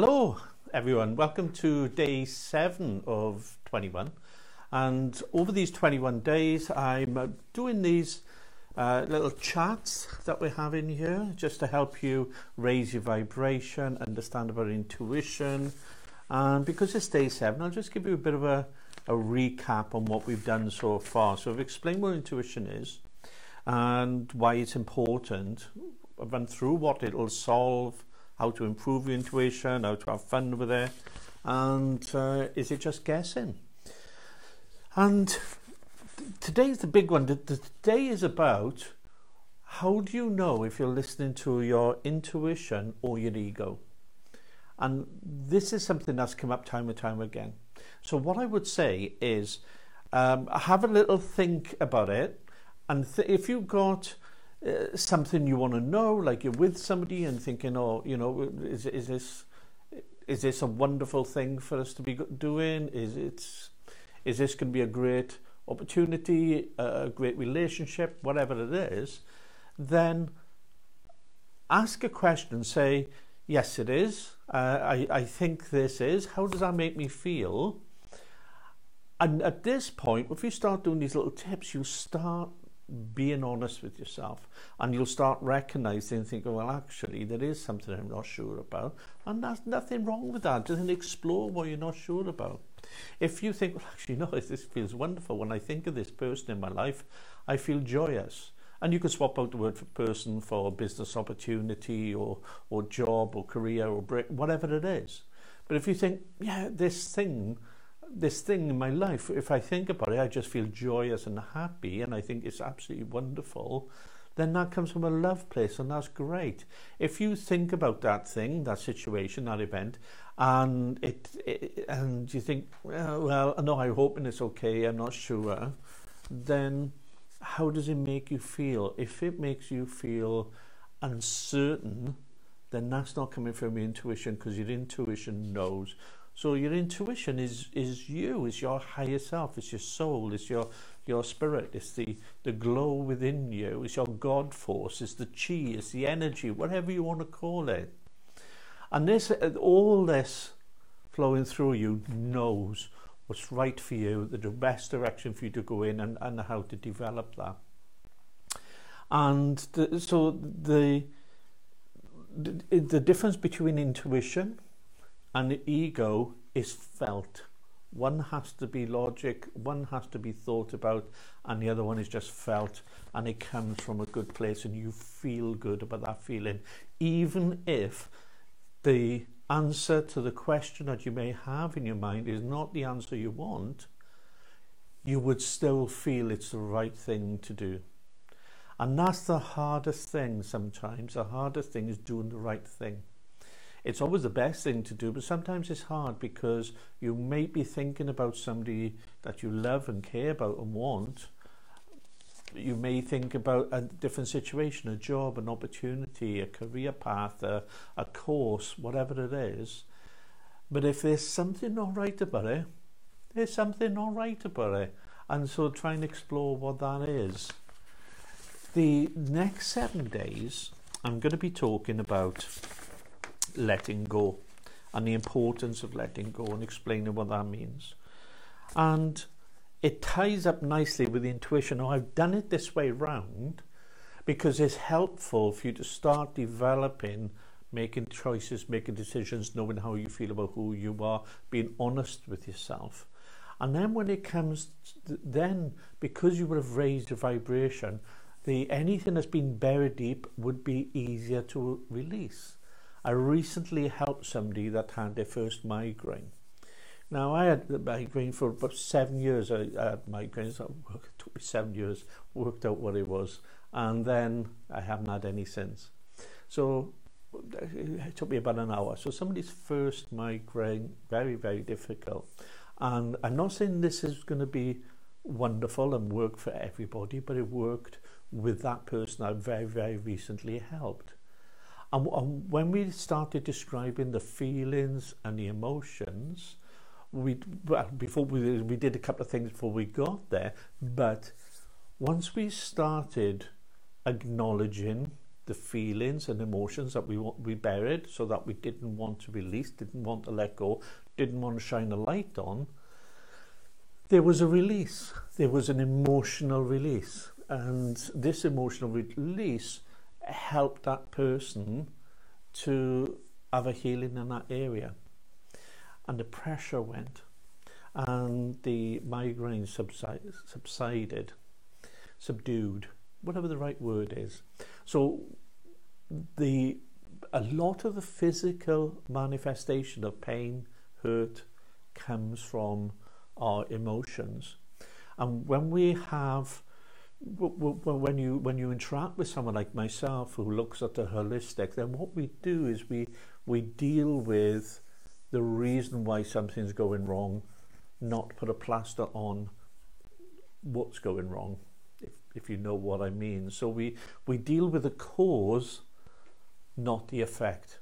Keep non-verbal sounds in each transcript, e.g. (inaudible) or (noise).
Hello, everyone. Welcome to day seven of 21. And over these 21 days, I'm uh, doing these uh, little chats that we have in here just to help you raise your vibration, understand about intuition. And because it's day seven, I'll just give you a bit of a, a recap on what we've done so far. So I've explained what intuition is and why it's important. I've run through what it'll solve how to improve your intuition, how to have fun with it, and uh, is it just guessing? And today is the big one. The Today is about how do you know if you're listening to your intuition or your ego? And this is something that's come up time and time again. So, what I would say is um, have a little think about it. And th- if you've got uh, something you want to know, like you're with somebody and thinking, oh, you know, is, is this is this a wonderful thing for us to be doing? Is it is is this going to be a great opportunity, a great relationship, whatever it is? Then ask a question. Say, yes, it is. Uh, I I think this is. How does that make me feel? And at this point, if you start doing these little tips, you start being honest with yourself and you'll start recognizing and thinking oh, well actually there is something I'm not sure about and there's nothing wrong with that. Just explore what you're not sure about. If you think well actually no (laughs) this feels wonderful when I think of this person in my life I feel joyous. And you can swap out the word for person for business opportunity or or job or career or break, whatever it is. But if you think yeah this thing this thing in my life, if I think about it, I just feel joyous and happy, and I think it's absolutely wonderful. Then that comes from a love place, and that's great. If you think about that thing, that situation, that event, and it, it and you think, well, well, no, I'm hoping it's okay. I'm not sure. Then, how does it make you feel? If it makes you feel uncertain, then that's not coming from your intuition because your intuition knows so your intuition is is you, is your higher self, it's your soul, it's your your spirit, it's the, the glow within you, it's your God force, it's the chi, it's the energy, whatever you want to call it. And this all this flowing through you knows what's right for you, the best direction for you to go in and, and how to develop that. And the, so the, the the difference between intuition and the ego is felt. One has to be logic, one has to be thought about, and the other one is just felt, and it comes from a good place, and you feel good about that feeling, even if the answer to the question that you may have in your mind is not the answer you want, you would still feel it's the right thing to do. And that's the hardest thing sometimes. The hardest thing is doing the right thing it's always the best thing to do, but sometimes it's hard because you may be thinking about somebody that you love and care about and want. You may think about a different situation, a job, an opportunity, a career path, a, a course, whatever it is. But if there's something not right about it, there's something not right about it. And so try and explore what that is. The next seven days, I'm going to be talking about letting go and the importance of letting go and explaining what that means. And it ties up nicely with the intuition. Oh, I've done it this way round because it's helpful for you to start developing making choices, making decisions, knowing how you feel about who you are, being honest with yourself. And then when it comes, to, then because you would have raised your vibration, the anything that's been buried deep would be easier to release. I recently helped somebody that had their first migraine. Now, I had the migraine for about seven years. I, I had migraines. It (laughs) took me seven years, worked out what it was, and then I haven't had any since. So it took me about an hour. So somebody's first migraine, very, very difficult. And I'm not saying this is going to be wonderful and work for everybody, but it worked with that person I very, very recently helped. And, and when we started describing the feelings and the emotions, we well before we we did a couple of things before we got there, but once we started acknowledging the feelings and emotions that we we buried, so that we didn't want to release, didn't want to let go, didn't want to shine a light on. There was a release. There was an emotional release, and this emotional release helped that person mm-hmm. to have a healing in that area. And the pressure went, and the migraine subsided, subsided subdued, whatever the right word is. So the a lot of the physical manifestation of pain, hurt, comes from our emotions. And when we have when you when you interact with someone like myself who looks at the holistic, then what we do is we we deal with the reason why something's going wrong, not put a plaster on what's going wrong if you know what I mean. So we, we deal with the cause, not the effect.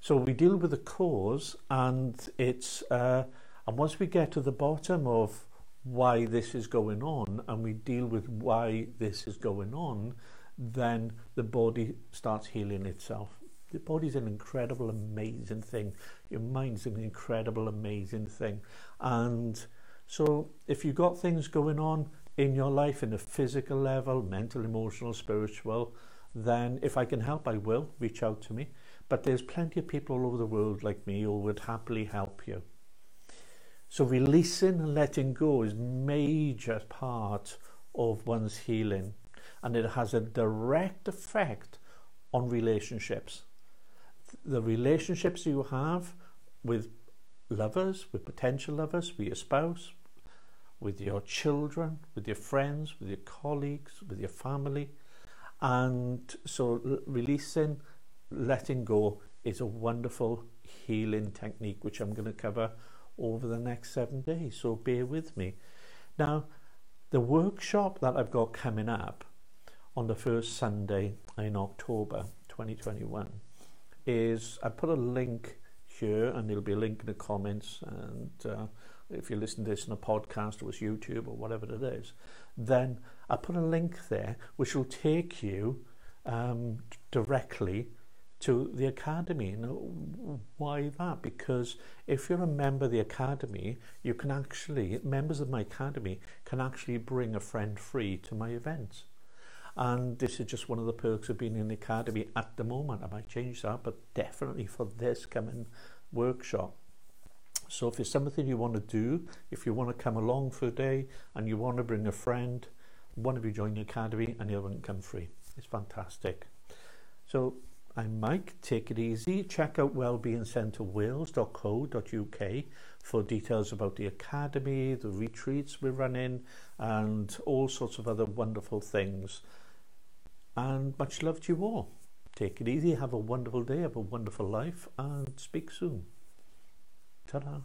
So we deal with the cause, and it's uh, and once we get to the bottom of why this is going on, and we deal with why this is going on, then the body starts healing itself. The body's an incredible, amazing thing. Your mind's an incredible, amazing thing. And so if you've got things going on, in your life in a physical level, mental, emotional, spiritual, then if I can help, I will. Reach out to me. But there's plenty of people all over the world like me who would happily help you. So releasing and letting go is major part of one's healing and it has a direct effect on relationships. The relationships you have with lovers, with potential lovers, with your spouse, with your children, with your friends, with your colleagues, with your family. And so releasing, letting go is a wonderful healing technique, which I'm going to cover over the next seven days. So bear with me. Now, the workshop that I've got coming up on the first Sunday in October 2021 is I put a link here and there'll be a link in the comments and uh, if you listen to this in a podcast or it's YouTube or whatever it is, then I put a link there which will take you um, directly to the academy. Now, why that? Because if you're a member of the academy, you can actually, members of my academy can actually bring a friend free to my events. And this is just one of the perks of being in the academy at the moment. I might change that, but definitely for this coming workshop. So if it's something you want to do, if you want to come along for a day and you want to bring a friend, one of you join the academy and the other one come free. It's fantastic. So I'm Mike. Take it easy. Check out wellbeingcentrewales.co.uk for details about the academy, the retreats we're running, and all sorts of other wonderful things. And much love to you all. Take it easy. Have a wonderful day. Have a wonderful life. And speak soon. Ta-da.